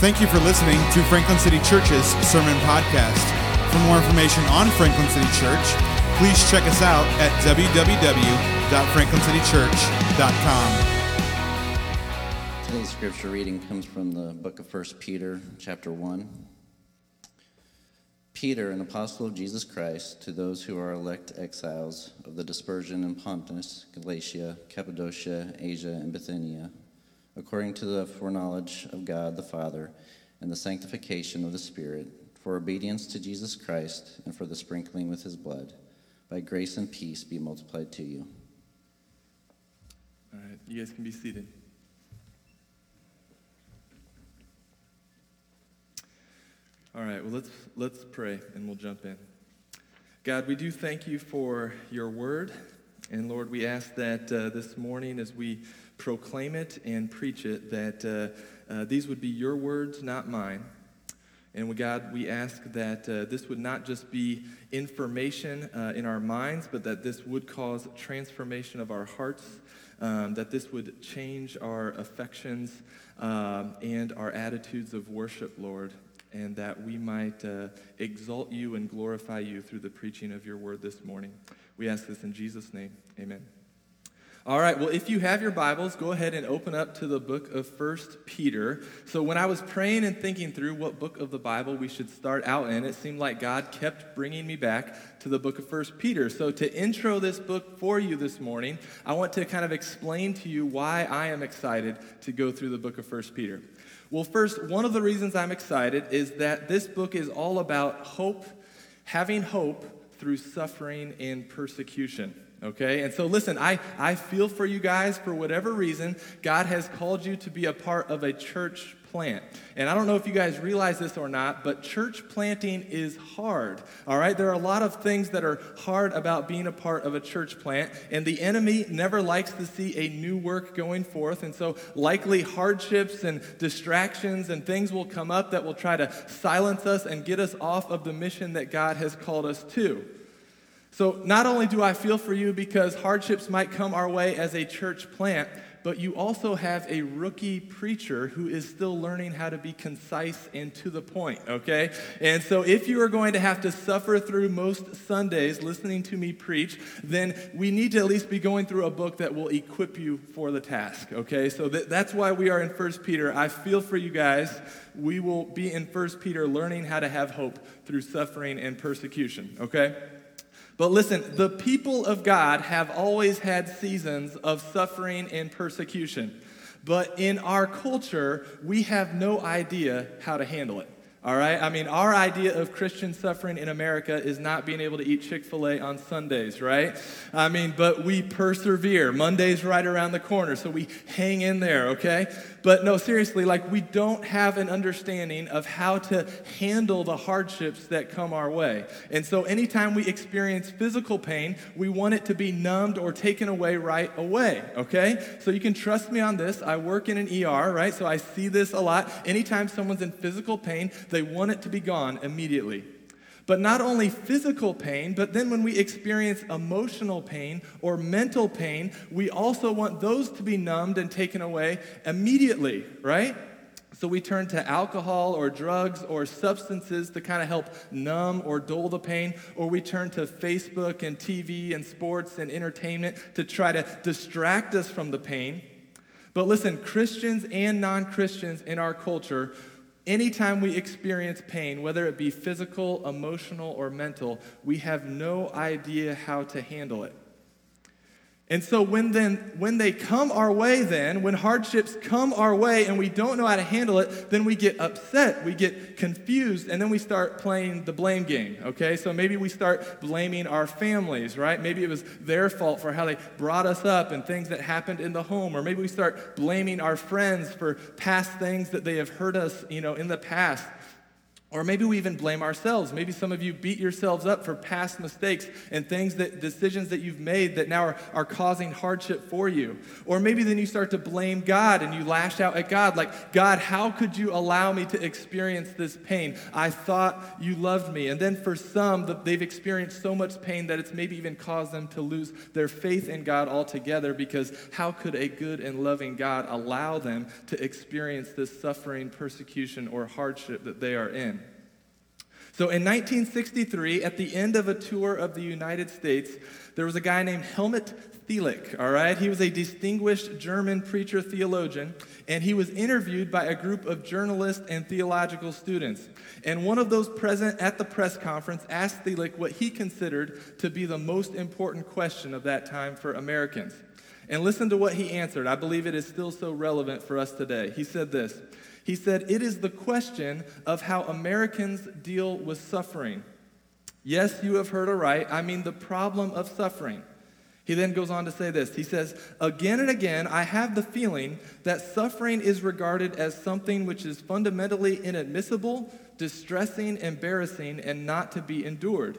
Thank you for listening to Franklin City Church's Sermon Podcast. For more information on Franklin City Church, please check us out at www.franklincitychurch.com. Today's scripture reading comes from the book of 1 Peter, chapter 1. Peter, an apostle of Jesus Christ, to those who are elect exiles of the dispersion in Pontus, Galatia, Cappadocia, Asia, and Bithynia, according to the foreknowledge of God the Father and the sanctification of the Spirit, for obedience to Jesus Christ and for the sprinkling with his blood, by grace and peace be multiplied to you. All right, you guys can be seated. All right, well, let's, let's pray and we'll jump in. God, we do thank you for your word. And Lord, we ask that uh, this morning as we proclaim it and preach it, that uh, uh, these would be your words, not mine. And we, God, we ask that uh, this would not just be information uh, in our minds, but that this would cause transformation of our hearts, um, that this would change our affections um, and our attitudes of worship, Lord and that we might uh, exalt you and glorify you through the preaching of your word this morning. We ask this in Jesus' name. Amen. All right, well, if you have your Bibles, go ahead and open up to the book of First Peter. So, when I was praying and thinking through what book of the Bible we should start out in, it seemed like God kept bringing me back to the book of First Peter. So, to intro this book for you this morning, I want to kind of explain to you why I am excited to go through the book of First Peter. Well, first, one of the reasons I'm excited is that this book is all about hope, having hope through suffering and persecution. Okay? And so, listen, I, I feel for you guys for whatever reason. God has called you to be a part of a church plant. And I don't know if you guys realize this or not, but church planting is hard. All right? There are a lot of things that are hard about being a part of a church plant, and the enemy never likes to see a new work going forth. And so, likely hardships and distractions and things will come up that will try to silence us and get us off of the mission that God has called us to. So, not only do I feel for you because hardships might come our way as a church plant, but you also have a rookie preacher who is still learning how to be concise and to the point, okay? And so if you are going to have to suffer through most Sundays listening to me preach, then we need to at least be going through a book that will equip you for the task, okay? So that, that's why we are in 1 Peter. I feel for you guys. We will be in 1 Peter learning how to have hope through suffering and persecution, okay? But listen, the people of God have always had seasons of suffering and persecution. But in our culture, we have no idea how to handle it. All right? I mean, our idea of Christian suffering in America is not being able to eat Chick fil A on Sundays, right? I mean, but we persevere. Monday's right around the corner, so we hang in there, okay? But no, seriously, like we don't have an understanding of how to handle the hardships that come our way. And so anytime we experience physical pain, we want it to be numbed or taken away right away, okay? So you can trust me on this. I work in an ER, right? So I see this a lot. Anytime someone's in physical pain, they want it to be gone immediately. But not only physical pain, but then when we experience emotional pain or mental pain, we also want those to be numbed and taken away immediately, right? So we turn to alcohol or drugs or substances to kind of help numb or dull the pain, or we turn to Facebook and TV and sports and entertainment to try to distract us from the pain. But listen, Christians and non Christians in our culture Anytime we experience pain, whether it be physical, emotional, or mental, we have no idea how to handle it. And so when then when they come our way then, when hardships come our way and we don't know how to handle it, then we get upset, we get confused, and then we start playing the blame game, okay? So maybe we start blaming our families, right? Maybe it was their fault for how they brought us up and things that happened in the home, or maybe we start blaming our friends for past things that they have hurt us, you know, in the past. Or maybe we even blame ourselves. Maybe some of you beat yourselves up for past mistakes and things that decisions that you've made that now are, are causing hardship for you. Or maybe then you start to blame God and you lash out at God, like, God, how could you allow me to experience this pain? I thought you loved me. And then for some, they've experienced so much pain that it's maybe even caused them to lose their faith in God altogether because how could a good and loving God allow them to experience this suffering, persecution, or hardship that they are in? So in 1963, at the end of a tour of the United States, there was a guy named Helmut Thielicke, all right? He was a distinguished German preacher theologian, and he was interviewed by a group of journalists and theological students. And one of those present at the press conference asked Thielicke what he considered to be the most important question of that time for Americans. And listen to what he answered. I believe it is still so relevant for us today. He said this he said, It is the question of how Americans deal with suffering. Yes, you have heard aright. I mean, the problem of suffering. He then goes on to say this. He says, Again and again, I have the feeling that suffering is regarded as something which is fundamentally inadmissible, distressing, embarrassing, and not to be endured.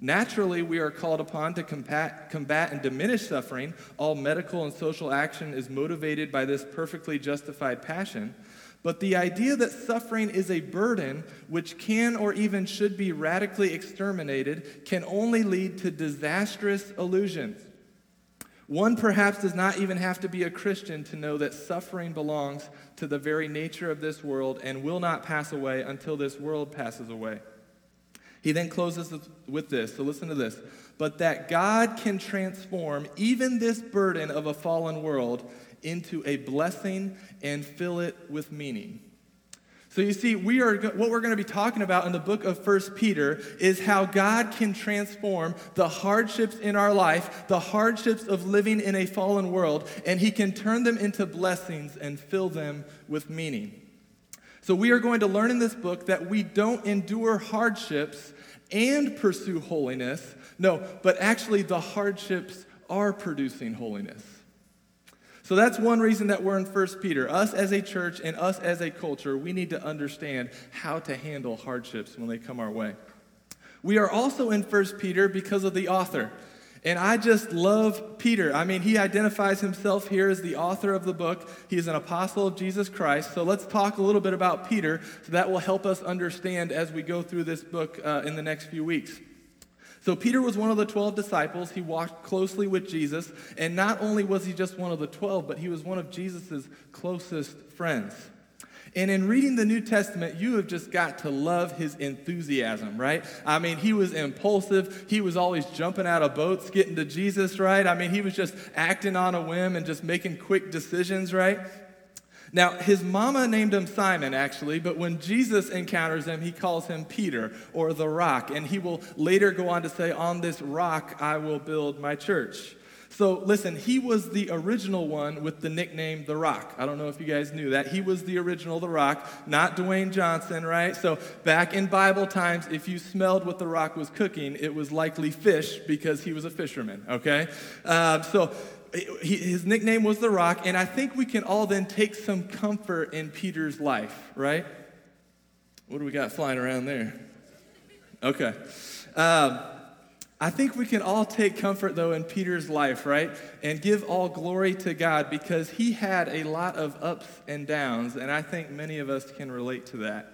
Naturally, we are called upon to combat, combat and diminish suffering. All medical and social action is motivated by this perfectly justified passion. But the idea that suffering is a burden which can or even should be radically exterminated can only lead to disastrous illusions. One perhaps does not even have to be a Christian to know that suffering belongs to the very nature of this world and will not pass away until this world passes away. He then closes with this, so listen to this. But that God can transform even this burden of a fallen world into a blessing and fill it with meaning. So you see, we are what we're going to be talking about in the book of First Peter is how God can transform the hardships in our life, the hardships of living in a fallen world, and he can turn them into blessings and fill them with meaning. So we are going to learn in this book that we don't endure hardships and pursue holiness. No, but actually the hardships are producing holiness. So that's one reason that we're in 1 Peter. Us as a church and us as a culture, we need to understand how to handle hardships when they come our way. We are also in 1 Peter because of the author. And I just love Peter. I mean, he identifies himself here as the author of the book. He is an apostle of Jesus Christ. So let's talk a little bit about Peter. So that will help us understand as we go through this book uh, in the next few weeks. So, Peter was one of the 12 disciples. He walked closely with Jesus. And not only was he just one of the 12, but he was one of Jesus' closest friends. And in reading the New Testament, you have just got to love his enthusiasm, right? I mean, he was impulsive. He was always jumping out of boats, getting to Jesus, right? I mean, he was just acting on a whim and just making quick decisions, right? Now, his mama named him Simon, actually, but when Jesus encounters him, he calls him Peter or the rock. And he will later go on to say, On this rock I will build my church. So, listen, he was the original one with the nickname The Rock. I don't know if you guys knew that. He was the original The Rock, not Dwayne Johnson, right? So, back in Bible times, if you smelled what The Rock was cooking, it was likely fish because he was a fisherman, okay? Um, so, his nickname was the rock, and I think we can all then take some comfort in Peter's life, right? What do we got flying around there? Okay. Um, I think we can all take comfort, though, in Peter's life, right? And give all glory to God because he had a lot of ups and downs, and I think many of us can relate to that.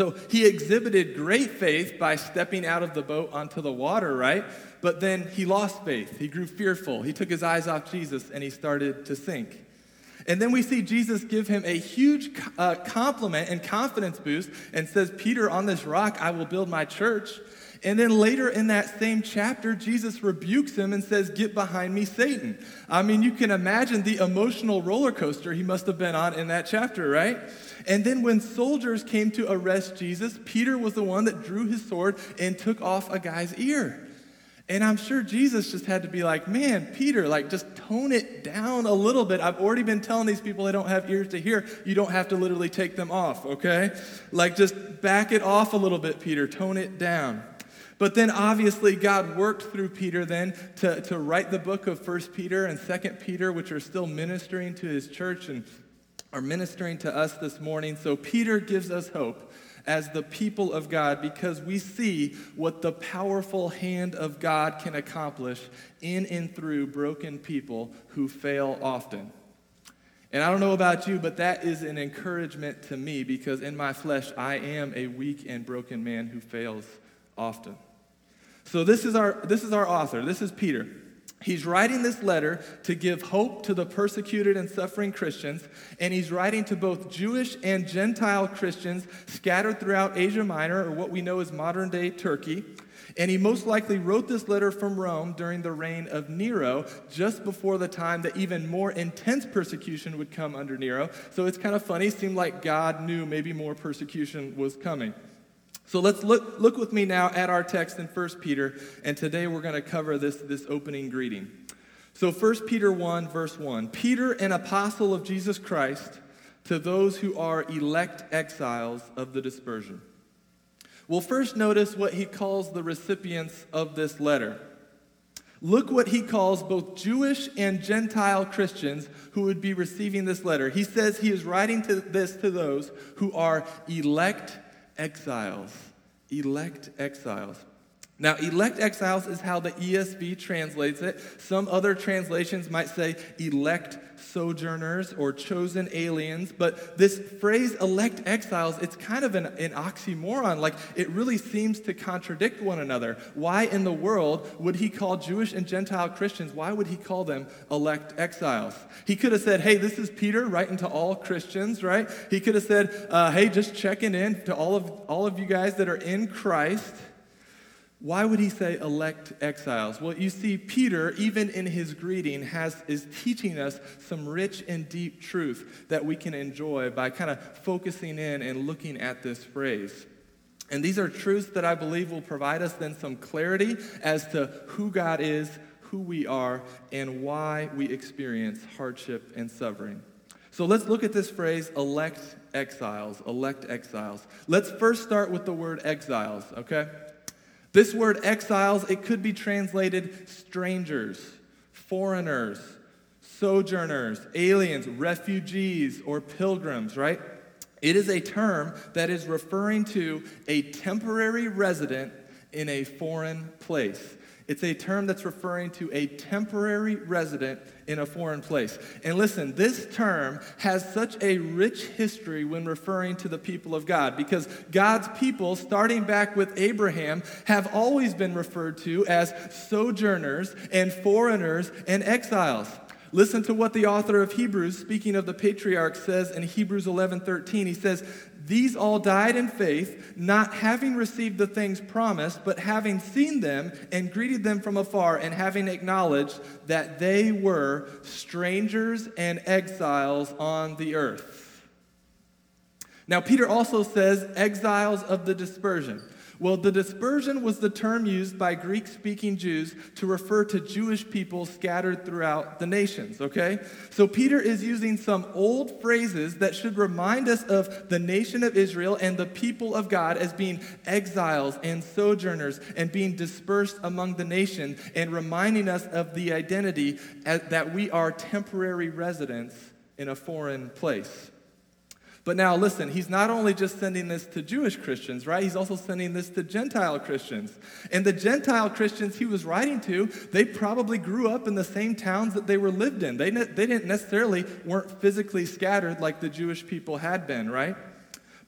So he exhibited great faith by stepping out of the boat onto the water, right? But then he lost faith. He grew fearful. He took his eyes off Jesus and he started to sink. And then we see Jesus give him a huge uh, compliment and confidence boost and says, Peter, on this rock I will build my church. And then later in that same chapter, Jesus rebukes him and says, Get behind me, Satan. I mean, you can imagine the emotional roller coaster he must have been on in that chapter, right? And then when soldiers came to arrest Jesus, Peter was the one that drew his sword and took off a guy's ear. And I'm sure Jesus just had to be like, man, Peter, like just tone it down a little bit. I've already been telling these people they don't have ears to hear. You don't have to literally take them off, okay? Like just back it off a little bit, Peter. Tone it down. But then obviously God worked through Peter then to, to write the book of First Peter and Second Peter, which are still ministering to his church and are ministering to us this morning. So Peter gives us hope as the people of God because we see what the powerful hand of God can accomplish in and through broken people who fail often. And I don't know about you, but that is an encouragement to me because in my flesh, I am a weak and broken man who fails often. So this is our, this is our author. This is Peter. He's writing this letter to give hope to the persecuted and suffering Christians, and he's writing to both Jewish and Gentile Christians scattered throughout Asia Minor, or what we know as modern day Turkey. And he most likely wrote this letter from Rome during the reign of Nero, just before the time that even more intense persecution would come under Nero. So it's kind of funny. It seemed like God knew maybe more persecution was coming. So let's look, look with me now at our text in 1 Peter, and today we're going to cover this, this opening greeting. So 1 Peter 1, verse 1 Peter, an apostle of Jesus Christ, to those who are elect exiles of the dispersion. We'll first notice what he calls the recipients of this letter. Look what he calls both Jewish and Gentile Christians who would be receiving this letter. He says he is writing to this to those who are elect exiles. Elect exiles. Now, elect exiles is how the ESV translates it. Some other translations might say elect sojourners or chosen aliens, but this phrase elect exiles, it's kind of an, an, oxymoron. Like it really seems to contradict one another. Why in the world would he call Jewish and Gentile Christians, why would he call them elect exiles? He could have said, hey, this is Peter writing to all Christians, right? He could have said, uh, hey, just checking in to all of, all of you guys that are in Christ. Why would he say elect exiles? Well, you see, Peter, even in his greeting, has, is teaching us some rich and deep truth that we can enjoy by kind of focusing in and looking at this phrase. And these are truths that I believe will provide us then some clarity as to who God is, who we are, and why we experience hardship and suffering. So let's look at this phrase, elect exiles, elect exiles. Let's first start with the word exiles, okay? This word exiles, it could be translated strangers, foreigners, sojourners, aliens, refugees, or pilgrims, right? It is a term that is referring to a temporary resident in a foreign place. It's a term that's referring to a temporary resident in a foreign place. And listen, this term has such a rich history when referring to the people of God because God's people, starting back with Abraham, have always been referred to as sojourners and foreigners and exiles. Listen to what the author of Hebrews, speaking of the patriarchs, says in Hebrews 11 13. He says, These all died in faith, not having received the things promised, but having seen them and greeted them from afar, and having acknowledged that they were strangers and exiles on the earth. Now, Peter also says, exiles of the dispersion. Well, the dispersion was the term used by Greek speaking Jews to refer to Jewish people scattered throughout the nations, okay? So Peter is using some old phrases that should remind us of the nation of Israel and the people of God as being exiles and sojourners and being dispersed among the nation and reminding us of the identity that we are temporary residents in a foreign place. But now listen, he's not only just sending this to Jewish Christians, right? He's also sending this to Gentile Christians. And the Gentile Christians he was writing to, they probably grew up in the same towns that they were lived in. They, they didn't necessarily weren't physically scattered like the Jewish people had been, right?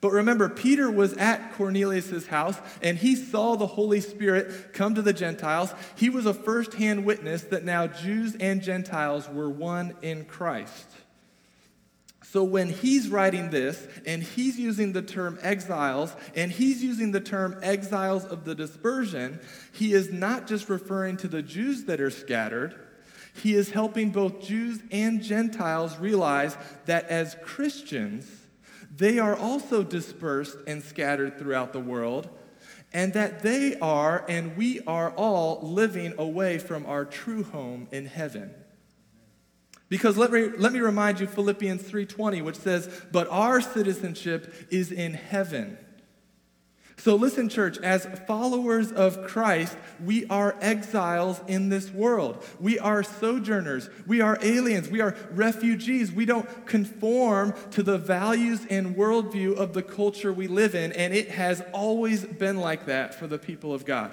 But remember, Peter was at Cornelius' house and he saw the Holy Spirit come to the Gentiles. He was a firsthand witness that now Jews and Gentiles were one in Christ. So when he's writing this and he's using the term exiles and he's using the term exiles of the dispersion, he is not just referring to the Jews that are scattered. He is helping both Jews and Gentiles realize that as Christians, they are also dispersed and scattered throughout the world, and that they are and we are all living away from our true home in heaven. Because let me, let me remind you Philippians 3:20 which says, "But our citizenship is in heaven." So, listen, church, as followers of Christ, we are exiles in this world. We are sojourners. We are aliens. We are refugees. We don't conform to the values and worldview of the culture we live in, and it has always been like that for the people of God.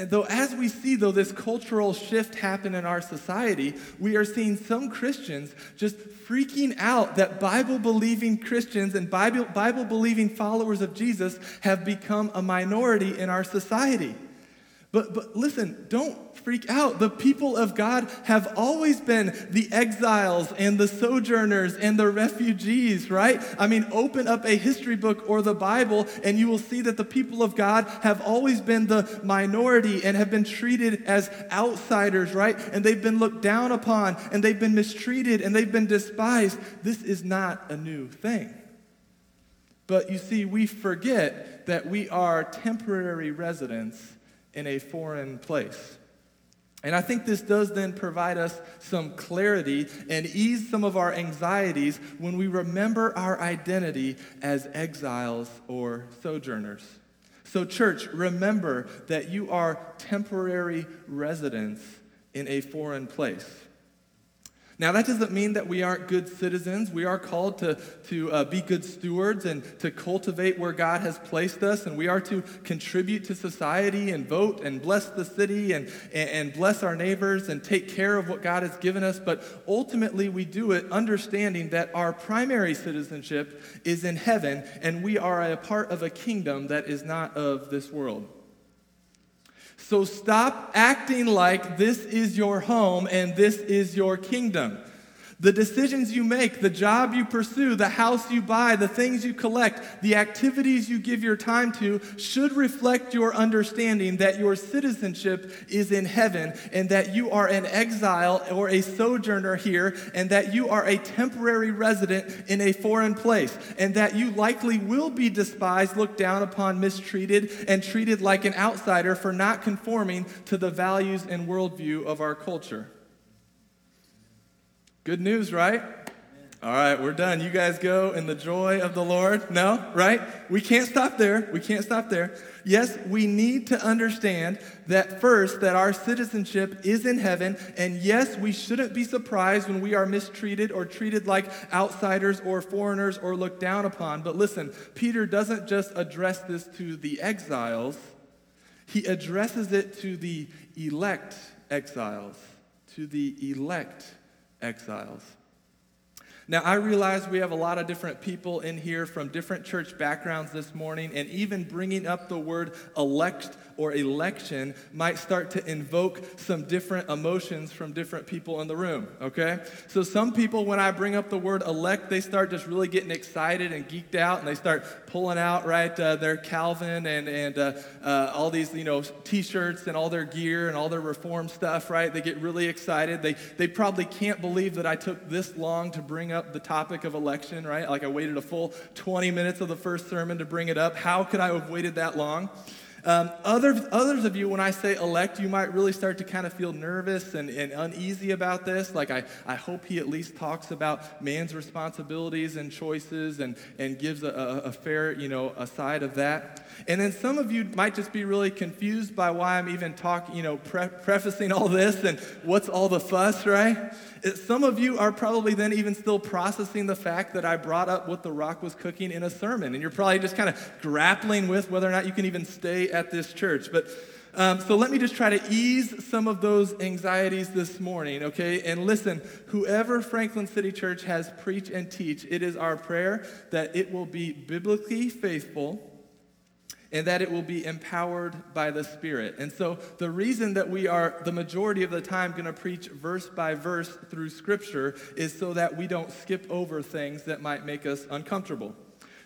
Though, as we see, though, this cultural shift happen in our society, we are seeing some Christians just freaking out that Bible believing Christians and Bible believing followers of Jesus have become a minority in our society. But, but listen, don't freak out. The people of God have always been the exiles and the sojourners and the refugees, right? I mean, open up a history book or the Bible, and you will see that the people of God have always been the minority and have been treated as outsiders, right? And they've been looked down upon, and they've been mistreated, and they've been despised. This is not a new thing. But you see, we forget that we are temporary residents in a foreign place. And I think this does then provide us some clarity and ease some of our anxieties when we remember our identity as exiles or sojourners. So, church, remember that you are temporary residents in a foreign place. Now, that doesn't mean that we aren't good citizens. We are called to, to uh, be good stewards and to cultivate where God has placed us, and we are to contribute to society and vote and bless the city and, and bless our neighbors and take care of what God has given us. But ultimately, we do it understanding that our primary citizenship is in heaven, and we are a part of a kingdom that is not of this world. So stop acting like this is your home and this is your kingdom. The decisions you make, the job you pursue, the house you buy, the things you collect, the activities you give your time to should reflect your understanding that your citizenship is in heaven and that you are an exile or a sojourner here and that you are a temporary resident in a foreign place and that you likely will be despised, looked down upon, mistreated, and treated like an outsider for not conforming to the values and worldview of our culture. Good news, right? All right, we're done. You guys go in the joy of the Lord. No, right? We can't stop there. We can't stop there. Yes, we need to understand that first, that our citizenship is in heaven. And yes, we shouldn't be surprised when we are mistreated or treated like outsiders or foreigners or looked down upon. But listen, Peter doesn't just address this to the exiles, he addresses it to the elect exiles. To the elect exiles. Now, I realize we have a lot of different people in here from different church backgrounds this morning, and even bringing up the word elect or election might start to invoke some different emotions from different people in the room, okay? So, some people, when I bring up the word elect, they start just really getting excited and geeked out, and they start pulling out, right, uh, their Calvin and, and uh, uh, all these, you know, t shirts and all their gear and all their reform stuff, right? They get really excited. They, they probably can't believe that I took this long to bring up up the topic of election, right? Like I waited a full 20 minutes of the first sermon to bring it up. How could I have waited that long? Um, others, others of you, when I say elect, you might really start to kind of feel nervous and, and uneasy about this. Like, I, I hope he at least talks about man's responsibilities and choices and, and gives a, a, a fair, you know, a side of that. And then some of you might just be really confused by why I'm even talking, you know, pre- prefacing all this and what's all the fuss, right? Some of you are probably then even still processing the fact that I brought up what The Rock was cooking in a sermon. And you're probably just kind of grappling with whether or not you can even stay at this church. But um, so let me just try to ease some of those anxieties this morning, okay? And listen, whoever Franklin City Church has preach and teach, it is our prayer that it will be biblically faithful and that it will be empowered by the Spirit. And so, the reason that we are the majority of the time going to preach verse by verse through Scripture is so that we don't skip over things that might make us uncomfortable.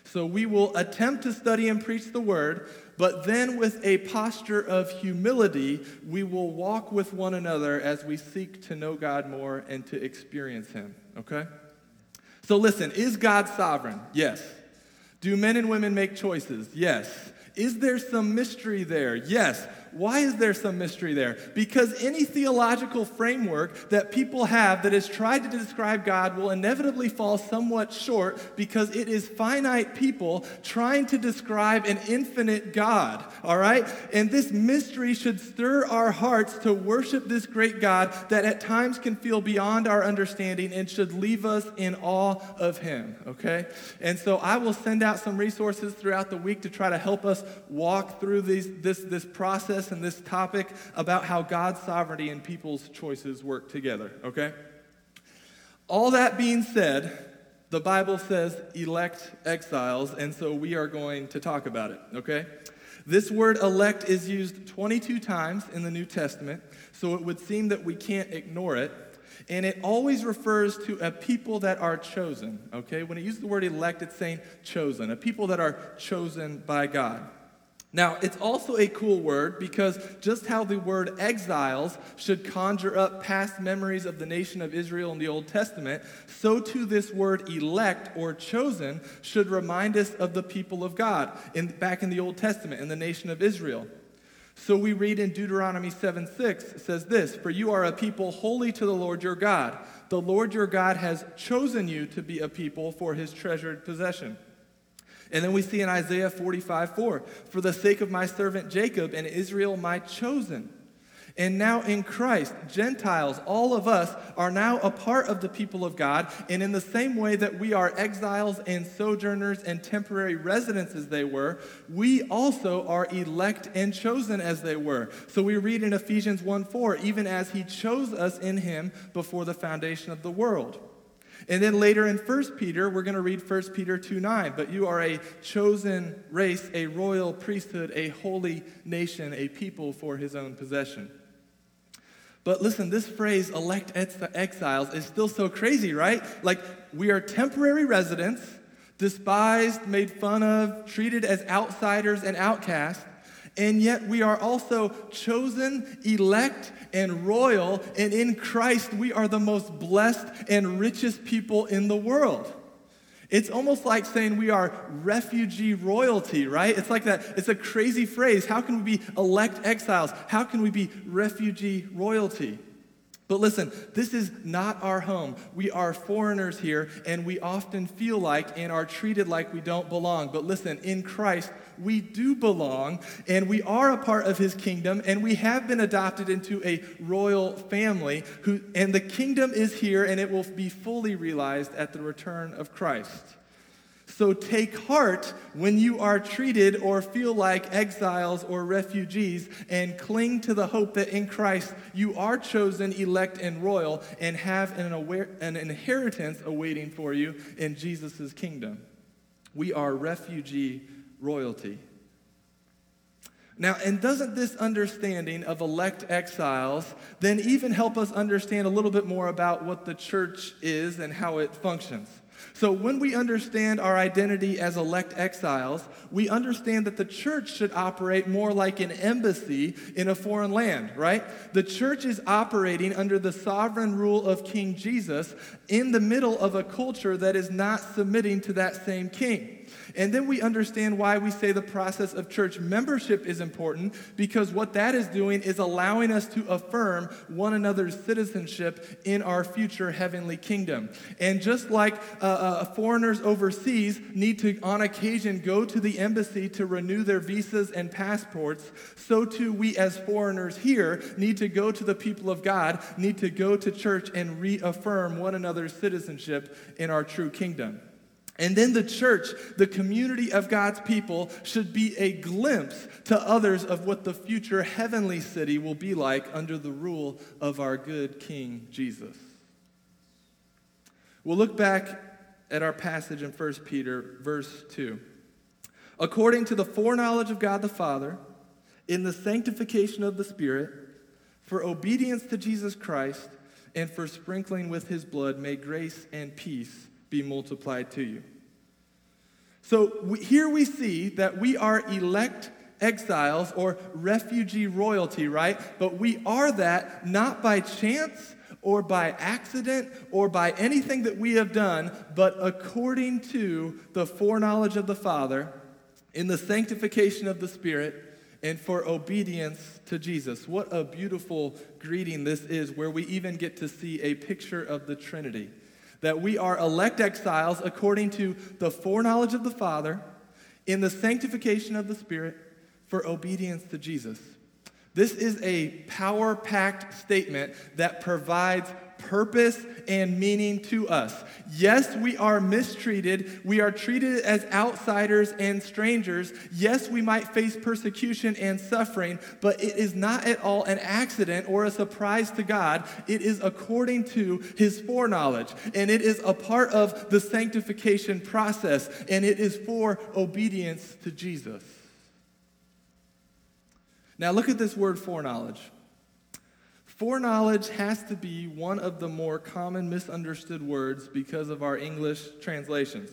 So, we will attempt to study and preach the Word, but then with a posture of humility, we will walk with one another as we seek to know God more and to experience Him, okay? So, listen, is God sovereign? Yes. Do men and women make choices? Yes. Is there some mystery there? Yes. Why is there some mystery there? Because any theological framework that people have that has tried to describe God will inevitably fall somewhat short because it is finite people trying to describe an infinite God, all right? And this mystery should stir our hearts to worship this great God that at times can feel beyond our understanding and should leave us in awe of Him, okay? And so I will send out some resources throughout the week to try to help us walk through these, this, this process and this topic about how God's sovereignty and people's choices work together, okay? All that being said, the Bible says elect exiles, and so we are going to talk about it, okay? This word elect is used 22 times in the New Testament, so it would seem that we can't ignore it. And it always refers to a people that are chosen, okay? When it uses the word elect, it's saying chosen, a people that are chosen by God. Now, it's also a cool word because just how the word exiles should conjure up past memories of the nation of Israel in the Old Testament, so too this word elect or chosen should remind us of the people of God in, back in the Old Testament in the nation of Israel. So we read in Deuteronomy 7 6 says this For you are a people holy to the Lord your God. The Lord your God has chosen you to be a people for his treasured possession. And then we see in Isaiah 45 4, for the sake of my servant Jacob and Israel, my chosen. And now in Christ, Gentiles, all of us, are now a part of the people of God. And in the same way that we are exiles and sojourners and temporary residents as they were, we also are elect and chosen as they were. So we read in Ephesians 1 4, even as he chose us in him before the foundation of the world. And then later in 1 Peter, we're going to read 1 Peter 2 9. But you are a chosen race, a royal priesthood, a holy nation, a people for his own possession. But listen, this phrase, elect exiles, is still so crazy, right? Like, we are temporary residents, despised, made fun of, treated as outsiders and outcasts, and yet we are also chosen, elect, and royal, and in Christ we are the most blessed and richest people in the world. It's almost like saying we are refugee royalty, right? It's like that. It's a crazy phrase. How can we be elect exiles? How can we be refugee royalty? But listen, this is not our home. We are foreigners here, and we often feel like and are treated like we don't belong. But listen, in Christ, we do belong, and we are a part of his kingdom, and we have been adopted into a royal family, who, and the kingdom is here, and it will be fully realized at the return of Christ. So take heart when you are treated or feel like exiles or refugees and cling to the hope that in Christ you are chosen, elect, and royal and have an, aware, an inheritance awaiting for you in Jesus' kingdom. We are refugee royalty. Now, and doesn't this understanding of elect exiles then even help us understand a little bit more about what the church is and how it functions? So, when we understand our identity as elect exiles, we understand that the church should operate more like an embassy in a foreign land, right? The church is operating under the sovereign rule of King Jesus in the middle of a culture that is not submitting to that same king. And then we understand why we say the process of church membership is important because what that is doing is allowing us to affirm one another's citizenship in our future heavenly kingdom. And just like uh, uh, foreigners overseas need to, on occasion, go to the embassy to renew their visas and passports, so too we as foreigners here need to go to the people of God, need to go to church and reaffirm one another's citizenship in our true kingdom. And then the church, the community of God's people, should be a glimpse to others of what the future heavenly city will be like under the rule of our good King Jesus. We'll look back at our passage in 1 Peter, verse 2. According to the foreknowledge of God the Father, in the sanctification of the Spirit, for obedience to Jesus Christ, and for sprinkling with his blood, may grace and peace be multiplied to you. So we, here we see that we are elect exiles or refugee royalty, right? But we are that not by chance or by accident or by anything that we have done, but according to the foreknowledge of the Father, in the sanctification of the Spirit, and for obedience to Jesus. What a beautiful greeting this is, where we even get to see a picture of the Trinity. That we are elect exiles according to the foreknowledge of the Father, in the sanctification of the Spirit, for obedience to Jesus. This is a power packed statement that provides purpose and meaning to us. Yes, we are mistreated. We are treated as outsiders and strangers. Yes, we might face persecution and suffering, but it is not at all an accident or a surprise to God. It is according to his foreknowledge, and it is a part of the sanctification process, and it is for obedience to Jesus. Now, look at this word foreknowledge. Foreknowledge has to be one of the more common misunderstood words because of our English translations.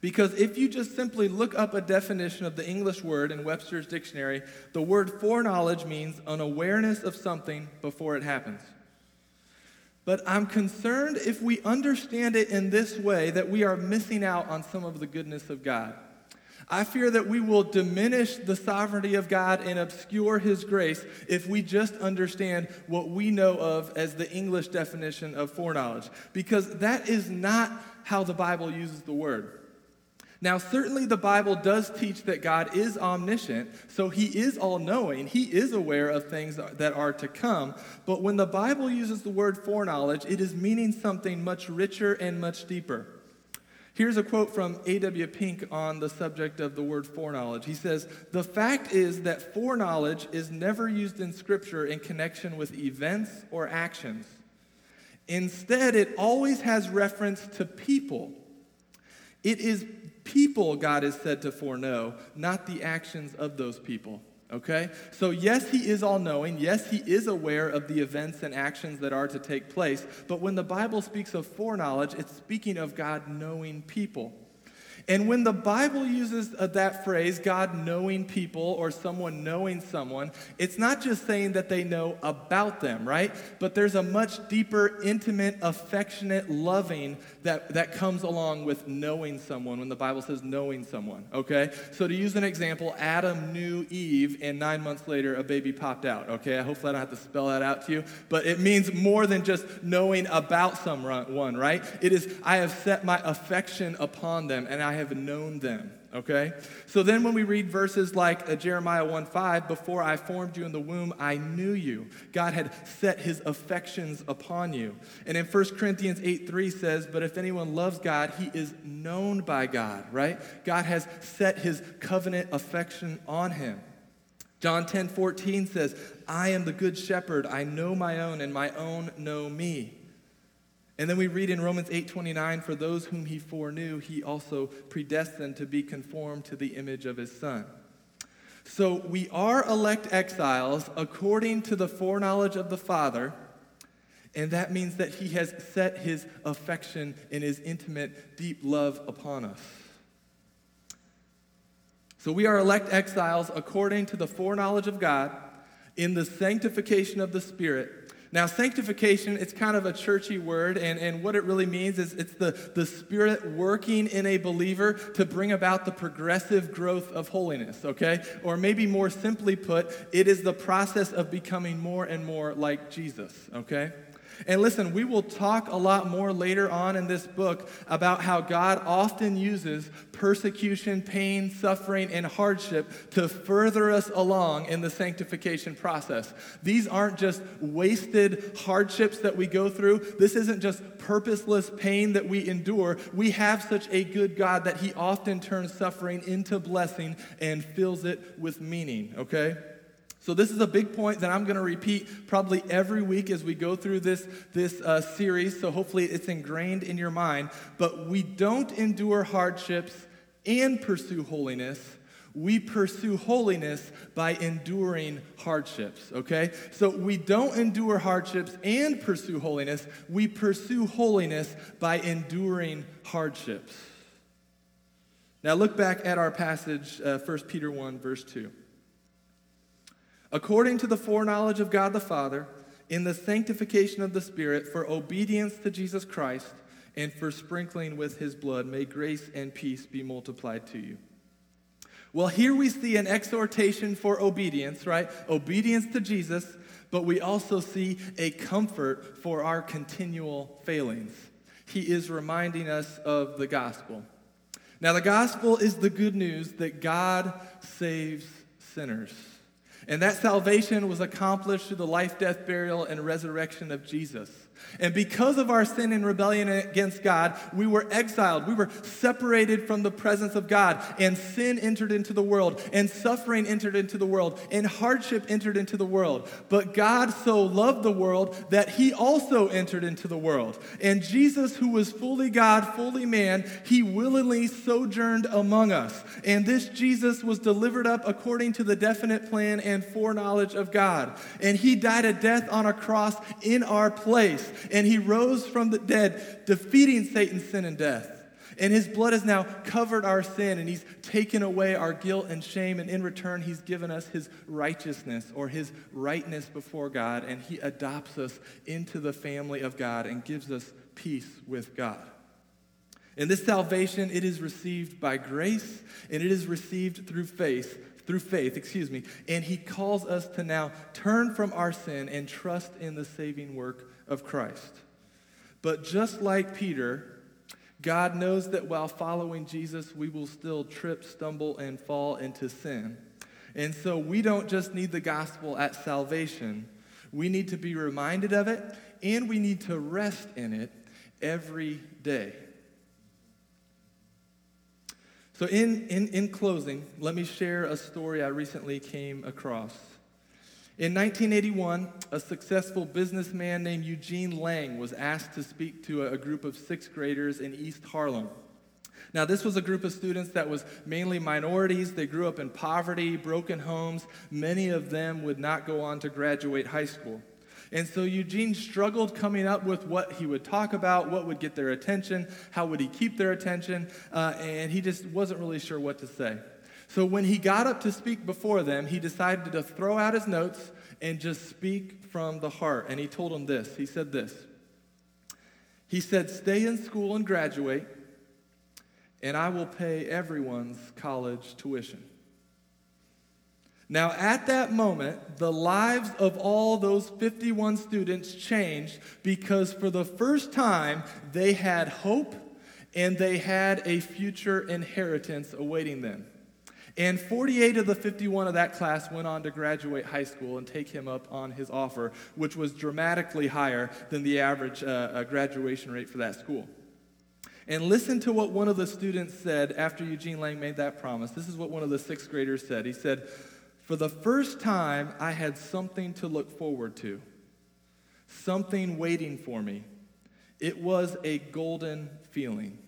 Because if you just simply look up a definition of the English word in Webster's dictionary, the word foreknowledge means an awareness of something before it happens. But I'm concerned if we understand it in this way that we are missing out on some of the goodness of God. I fear that we will diminish the sovereignty of God and obscure His grace if we just understand what we know of as the English definition of foreknowledge, because that is not how the Bible uses the word. Now, certainly the Bible does teach that God is omniscient, so he is all knowing. He is aware of things that are to come. But when the Bible uses the word foreknowledge, it is meaning something much richer and much deeper. Here's a quote from A.W. Pink on the subject of the word foreknowledge. He says, The fact is that foreknowledge is never used in Scripture in connection with events or actions. Instead, it always has reference to people. It is people God is said to foreknow, not the actions of those people. Okay? So, yes, he is all knowing. Yes, he is aware of the events and actions that are to take place. But when the Bible speaks of foreknowledge, it's speaking of God knowing people. And when the Bible uses uh, that phrase, God knowing people or someone knowing someone, it's not just saying that they know about them, right? But there's a much deeper, intimate, affectionate, loving that, that comes along with knowing someone when the Bible says knowing someone, okay? So to use an example, Adam knew Eve, and nine months later, a baby popped out, okay? Hopefully, I don't have to spell that out to you, but it means more than just knowing about someone, right? It is, I have set my affection upon them, and I I have known them. Okay? So then when we read verses like uh, Jeremiah 1 5, before I formed you in the womb, I knew you. God had set his affections upon you. And in 1 Corinthians 8 3 says, But if anyone loves God, he is known by God, right? God has set his covenant affection on him. John 10 14 says, I am the good shepherd. I know my own, and my own know me. And then we read in Romans 8:29 for those whom he foreknew he also predestined to be conformed to the image of his son. So we are elect exiles according to the foreknowledge of the Father, and that means that he has set his affection and his intimate deep love upon us. So we are elect exiles according to the foreknowledge of God in the sanctification of the Spirit now, sanctification, it's kind of a churchy word, and, and what it really means is it's the, the Spirit working in a believer to bring about the progressive growth of holiness, okay? Or maybe more simply put, it is the process of becoming more and more like Jesus, okay? And listen, we will talk a lot more later on in this book about how God often uses persecution, pain, suffering, and hardship to further us along in the sanctification process. These aren't just wasted hardships that we go through. This isn't just purposeless pain that we endure. We have such a good God that He often turns suffering into blessing and fills it with meaning, okay? So, this is a big point that I'm going to repeat probably every week as we go through this, this uh, series. So, hopefully, it's ingrained in your mind. But we don't endure hardships and pursue holiness. We pursue holiness by enduring hardships, okay? So, we don't endure hardships and pursue holiness. We pursue holiness by enduring hardships. Now, look back at our passage, uh, 1 Peter 1, verse 2 according to the foreknowledge of God the Father, in the sanctification of the Spirit, for obedience to Jesus Christ, and for sprinkling with his blood, may grace and peace be multiplied to you. Well, here we see an exhortation for obedience, right? Obedience to Jesus, but we also see a comfort for our continual failings. He is reminding us of the gospel. Now, the gospel is the good news that God saves sinners. And that salvation was accomplished through the life, death, burial, and resurrection of Jesus. And because of our sin and rebellion against God, we were exiled. We were separated from the presence of God. And sin entered into the world, and suffering entered into the world, and hardship entered into the world. But God so loved the world that he also entered into the world. And Jesus, who was fully God, fully man, he willingly sojourned among us. And this Jesus was delivered up according to the definite plan and foreknowledge of God. And he died a death on a cross in our place and he rose from the dead, defeating Satan, sin, and death. And his blood has now covered our sin, and he's taken away our guilt and shame. And in return, he's given us his righteousness or his rightness before God, and he adopts us into the family of God and gives us peace with God. And this salvation, it is received by grace, and it is received through faith, through faith, excuse me, and he calls us to now turn from our sin and trust in the saving work of Christ. But just like Peter, God knows that while following Jesus, we will still trip, stumble, and fall into sin. And so we don't just need the gospel at salvation, we need to be reminded of it, and we need to rest in it every day. So, in, in, in closing, let me share a story I recently came across. In 1981, a successful businessman named Eugene Lang was asked to speak to a group of sixth graders in East Harlem. Now, this was a group of students that was mainly minorities. They grew up in poverty, broken homes. Many of them would not go on to graduate high school. And so Eugene struggled coming up with what he would talk about, what would get their attention, how would he keep their attention, uh, and he just wasn't really sure what to say. So when he got up to speak before them, he decided to throw out his notes and just speak from the heart. And he told them this. He said this. He said, Stay in school and graduate, and I will pay everyone's college tuition. Now, at that moment, the lives of all those 51 students changed because for the first time, they had hope and they had a future inheritance awaiting them. And 48 of the 51 of that class went on to graduate high school and take him up on his offer, which was dramatically higher than the average uh, uh, graduation rate for that school. And listen to what one of the students said after Eugene Lang made that promise. This is what one of the sixth graders said. He said, For the first time, I had something to look forward to, something waiting for me. It was a golden feeling.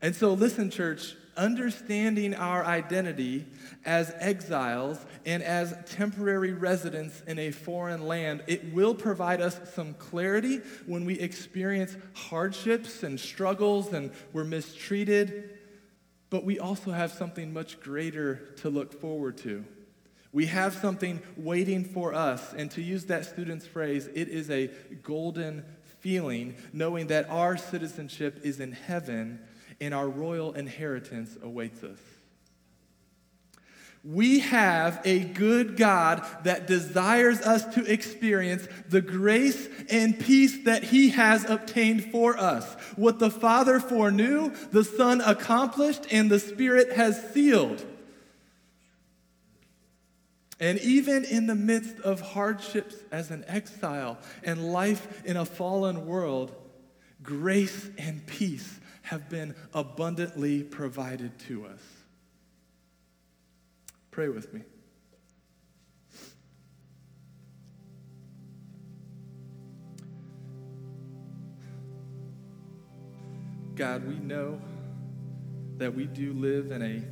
And so, listen, church, understanding our identity as exiles and as temporary residents in a foreign land, it will provide us some clarity when we experience hardships and struggles and we're mistreated. But we also have something much greater to look forward to. We have something waiting for us. And to use that student's phrase, it is a golden feeling knowing that our citizenship is in heaven and our royal inheritance awaits us. We have a good God that desires us to experience the grace and peace that He has obtained for us. What the Father foreknew, the Son accomplished, and the Spirit has sealed. And even in the midst of hardships as an exile and life in a fallen world, grace and peace have been abundantly provided to us. Pray with me. God, we know that we do live in a,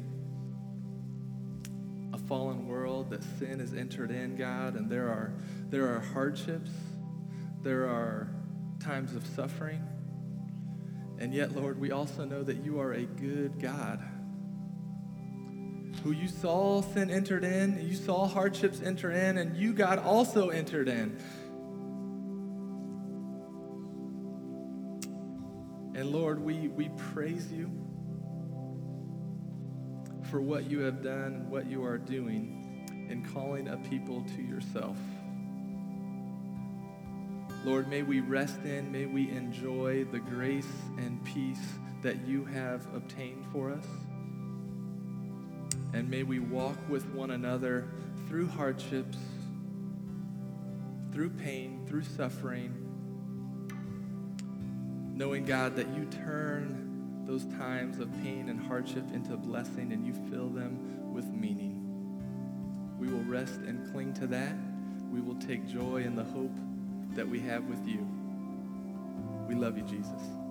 a fallen world, that sin has entered in, God, and there are, there are hardships, there are times of suffering. And yet, Lord, we also know that you are a good God who you saw sin entered in, you saw hardships enter in, and you, God, also entered in. And Lord, we, we praise you. for what you have done what you are doing in calling a people to yourself. Lord, may we rest in, may we enjoy the grace and peace that you have obtained for us. And may we walk with one another through hardships, through pain, through suffering, knowing, God, that you turn those times of pain and hardship into blessing and you fill them with meaning. We will rest and cling to that. We will take joy in the hope that we have with you. We love you, Jesus.